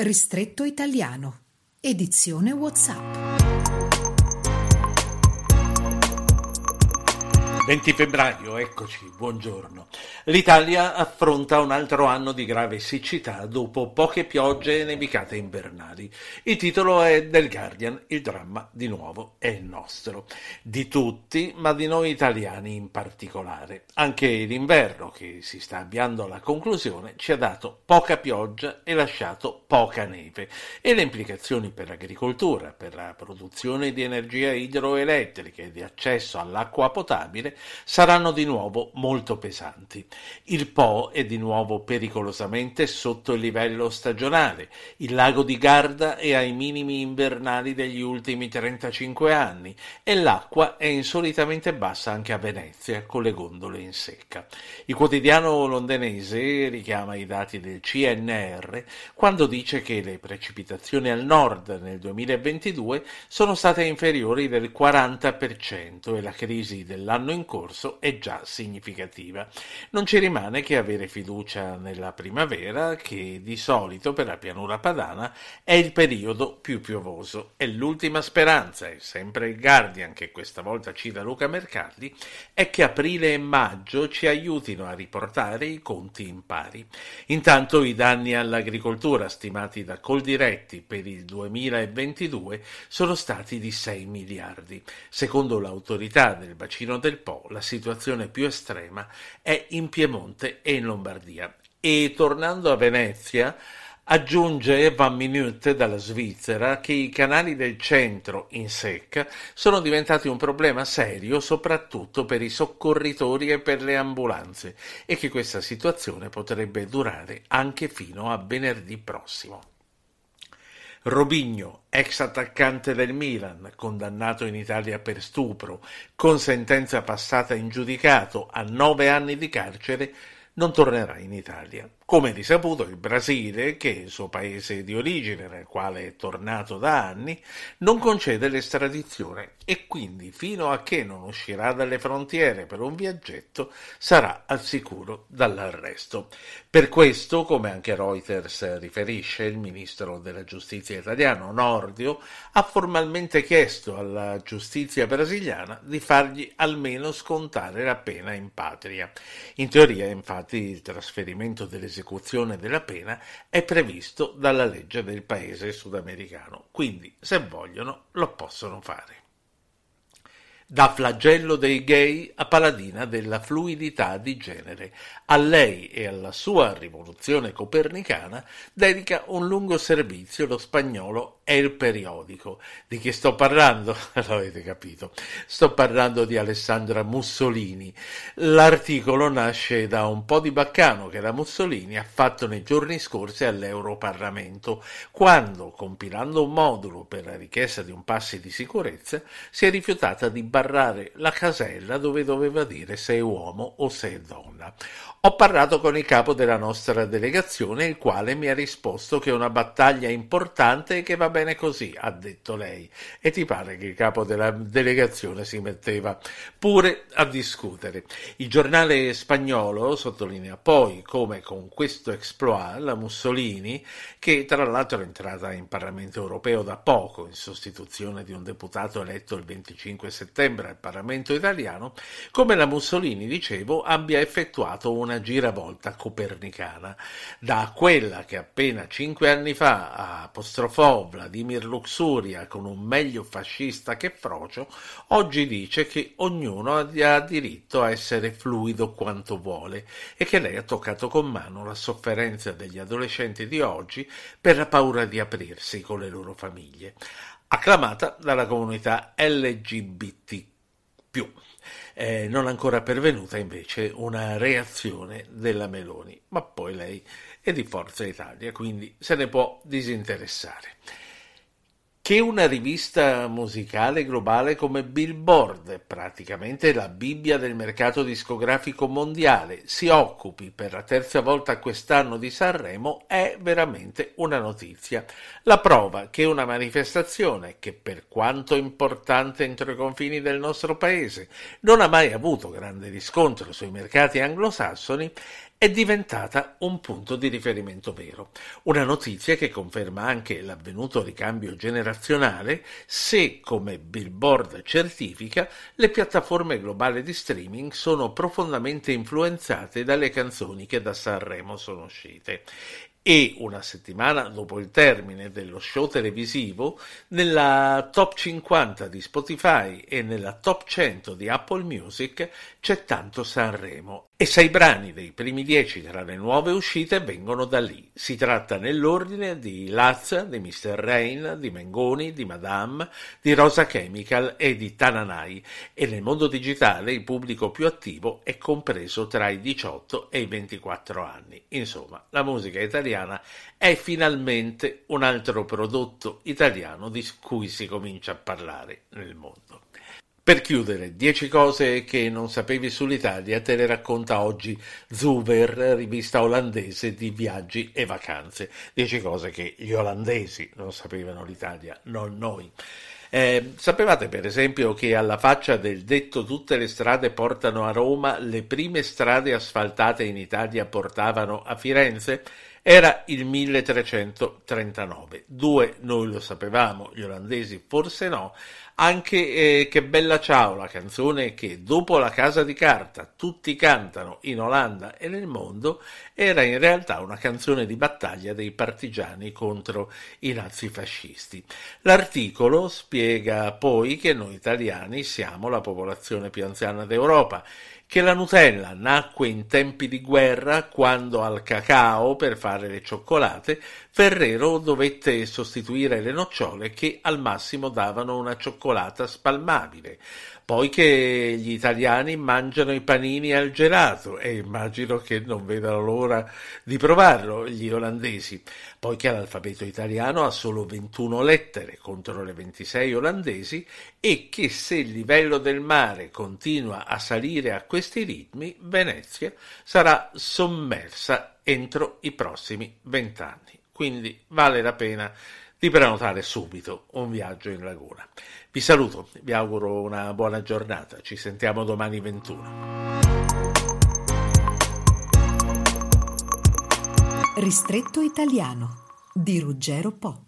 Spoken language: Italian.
Ristretto Italiano. Edizione WhatsApp. 20 febbraio, eccoci, buongiorno. L'Italia affronta un altro anno di grave siccità dopo poche piogge e nevicate invernali. Il titolo è del Guardian, il dramma di nuovo è il nostro. Di tutti, ma di noi italiani in particolare. Anche l'inverno, che si sta avviando alla conclusione, ci ha dato poca pioggia e lasciato poca neve. E le implicazioni per l'agricoltura, per la produzione di energia idroelettrica e di accesso all'acqua potabile saranno di nuovo molto pesanti. Il Po è di nuovo pericolosamente sotto il livello stagionale, il lago di Garda è ai minimi invernali degli ultimi 35 anni e l'acqua è insolitamente bassa anche a Venezia con le gondole in secca. Il quotidiano londinese richiama i dati del CNR quando dice che le precipitazioni al nord nel 2022 sono state inferiori del 40% e la crisi dell'anno in corso è già significativa. Non ci rimane che avere fiducia nella primavera, che di solito per la pianura padana è il periodo più piovoso. È l'ultima speranza, e sempre il Guardian che questa volta cita Luca Mercalli, è che aprile e maggio ci aiutino a riportare i conti in pari. Intanto i danni all'agricoltura stimati da Coldiretti per il 2022 sono stati di 6 miliardi. Secondo l'autorità del bacino del Po, la situazione più estrema è in Piemonte e in Lombardia. E tornando a Venezia, Aggiunge Van Minute dalla Svizzera che i canali del centro in secca sono diventati un problema serio soprattutto per i soccorritori e per le ambulanze e che questa situazione potrebbe durare anche fino a venerdì prossimo. Robigno, ex attaccante del Milan, condannato in Italia per stupro, con sentenza passata in giudicato a nove anni di carcere, non tornerà in Italia. Come risaputo, il Brasile, che è il suo paese di origine, nel quale è tornato da anni, non concede l'estradizione e quindi fino a che non uscirà dalle frontiere per un viaggetto sarà al sicuro dall'arresto. Per questo, come anche Reuters riferisce, il ministro della giustizia italiano Nordio ha formalmente chiesto alla giustizia brasiliana di fargli almeno scontare la pena in patria. In teoria, infatti, il trasferimento dell'esecuzione l'esecuzione della pena è previsto dalla legge del paese sudamericano, quindi se vogliono lo possono fare da flagello dei gay a paladina della fluidità di genere. A lei e alla sua rivoluzione copernicana dedica un lungo servizio lo spagnolo El Periodico. Di chi sto parlando? L'avete capito. Sto parlando di Alessandra Mussolini. L'articolo nasce da un po' di baccano che la Mussolini ha fatto nei giorni scorsi all'Europarlamento, quando, compilando un modulo per la richiesta di un passi di sicurezza, si è rifiutata di sbarrare la casella dove doveva dire se è uomo o se è donna. Ho parlato con il capo della nostra delegazione, il quale mi ha risposto che è una battaglia importante e che va bene così, ha detto lei. E ti pare che il capo della delegazione si metteva pure a discutere. Il giornale spagnolo sottolinea poi come con questo exploit la Mussolini, che tra l'altro è entrata in Parlamento europeo da poco in sostituzione di un deputato eletto il 25 settembre al Parlamento italiano, come la Mussolini, dicevo, abbia effettuato una giravolta copernicana, da quella che appena cinque anni fa apostrofò Vladimir Luxuria con un meglio fascista che frocio, oggi dice che ognuno ha diritto a essere fluido quanto vuole e che lei ha toccato con mano la sofferenza degli adolescenti di oggi per la paura di aprirsi con le loro famiglie, acclamata dalla comunità LGBT eh, non ancora pervenuta invece una reazione della Meloni, ma poi lei è di Forza Italia, quindi se ne può disinteressare che una rivista musicale globale come Billboard, praticamente la Bibbia del mercato discografico mondiale, si occupi per la terza volta quest'anno di Sanremo è veramente una notizia. La prova che una manifestazione che per quanto importante entro i confini del nostro paese non ha mai avuto grande riscontro sui mercati anglosassoni è diventata un punto di riferimento vero. Una notizia che conferma anche l'avvenuto ricambio generazionale se, come Billboard certifica, le piattaforme globali di streaming sono profondamente influenzate dalle canzoni che da Sanremo sono uscite e una settimana dopo il termine dello show televisivo, nella top 50 di Spotify e nella top 100 di Apple Music c'è tanto Sanremo e sei brani dei primi dieci tra le nuove uscite vengono da lì. Si tratta nell'ordine di Laz, di Mr. Rain, di Mengoni, di Madame, di Rosa Chemical e di Tananai e nel mondo digitale il pubblico più attivo è compreso tra i 18 e i 24 anni. Insomma, la musica italiana è finalmente un altro prodotto italiano di cui si comincia a parlare nel mondo. Per chiudere, 10 cose che non sapevi sull'Italia te le racconta oggi Zuber, rivista olandese di viaggi e vacanze. 10 cose che gli olandesi non sapevano l'Italia, non noi. Eh, sapevate per esempio che alla faccia del detto tutte le strade portano a Roma, le prime strade asfaltate in Italia portavano a Firenze? Era il 1339. Due noi lo sapevamo, gli olandesi forse no. Anche eh, Che bella ciao, la canzone che dopo la casa di carta tutti cantano in Olanda e nel mondo, era in realtà una canzone di battaglia dei partigiani contro i nazifascisti. L'articolo spiega poi che noi italiani siamo la popolazione più anziana d'Europa che la Nutella nacque in tempi di guerra quando al cacao per fare le cioccolate Ferrero dovette sostituire le nocciole che al massimo davano una cioccolata spalmabile. Poi che gli italiani mangiano i panini al gelato e immagino che non vedano l'ora di provarlo gli olandesi. Poi che l'alfabeto italiano ha solo 21 lettere contro le 26 olandesi e che se il livello del mare continua a salire a questi ritmi, Venezia sarà sommersa entro i prossimi vent'anni. Quindi vale la pena di prenotare subito un viaggio in laguna. Vi saluto, vi auguro una buona giornata, ci sentiamo domani 21. Ristretto italiano di Ruggero Po.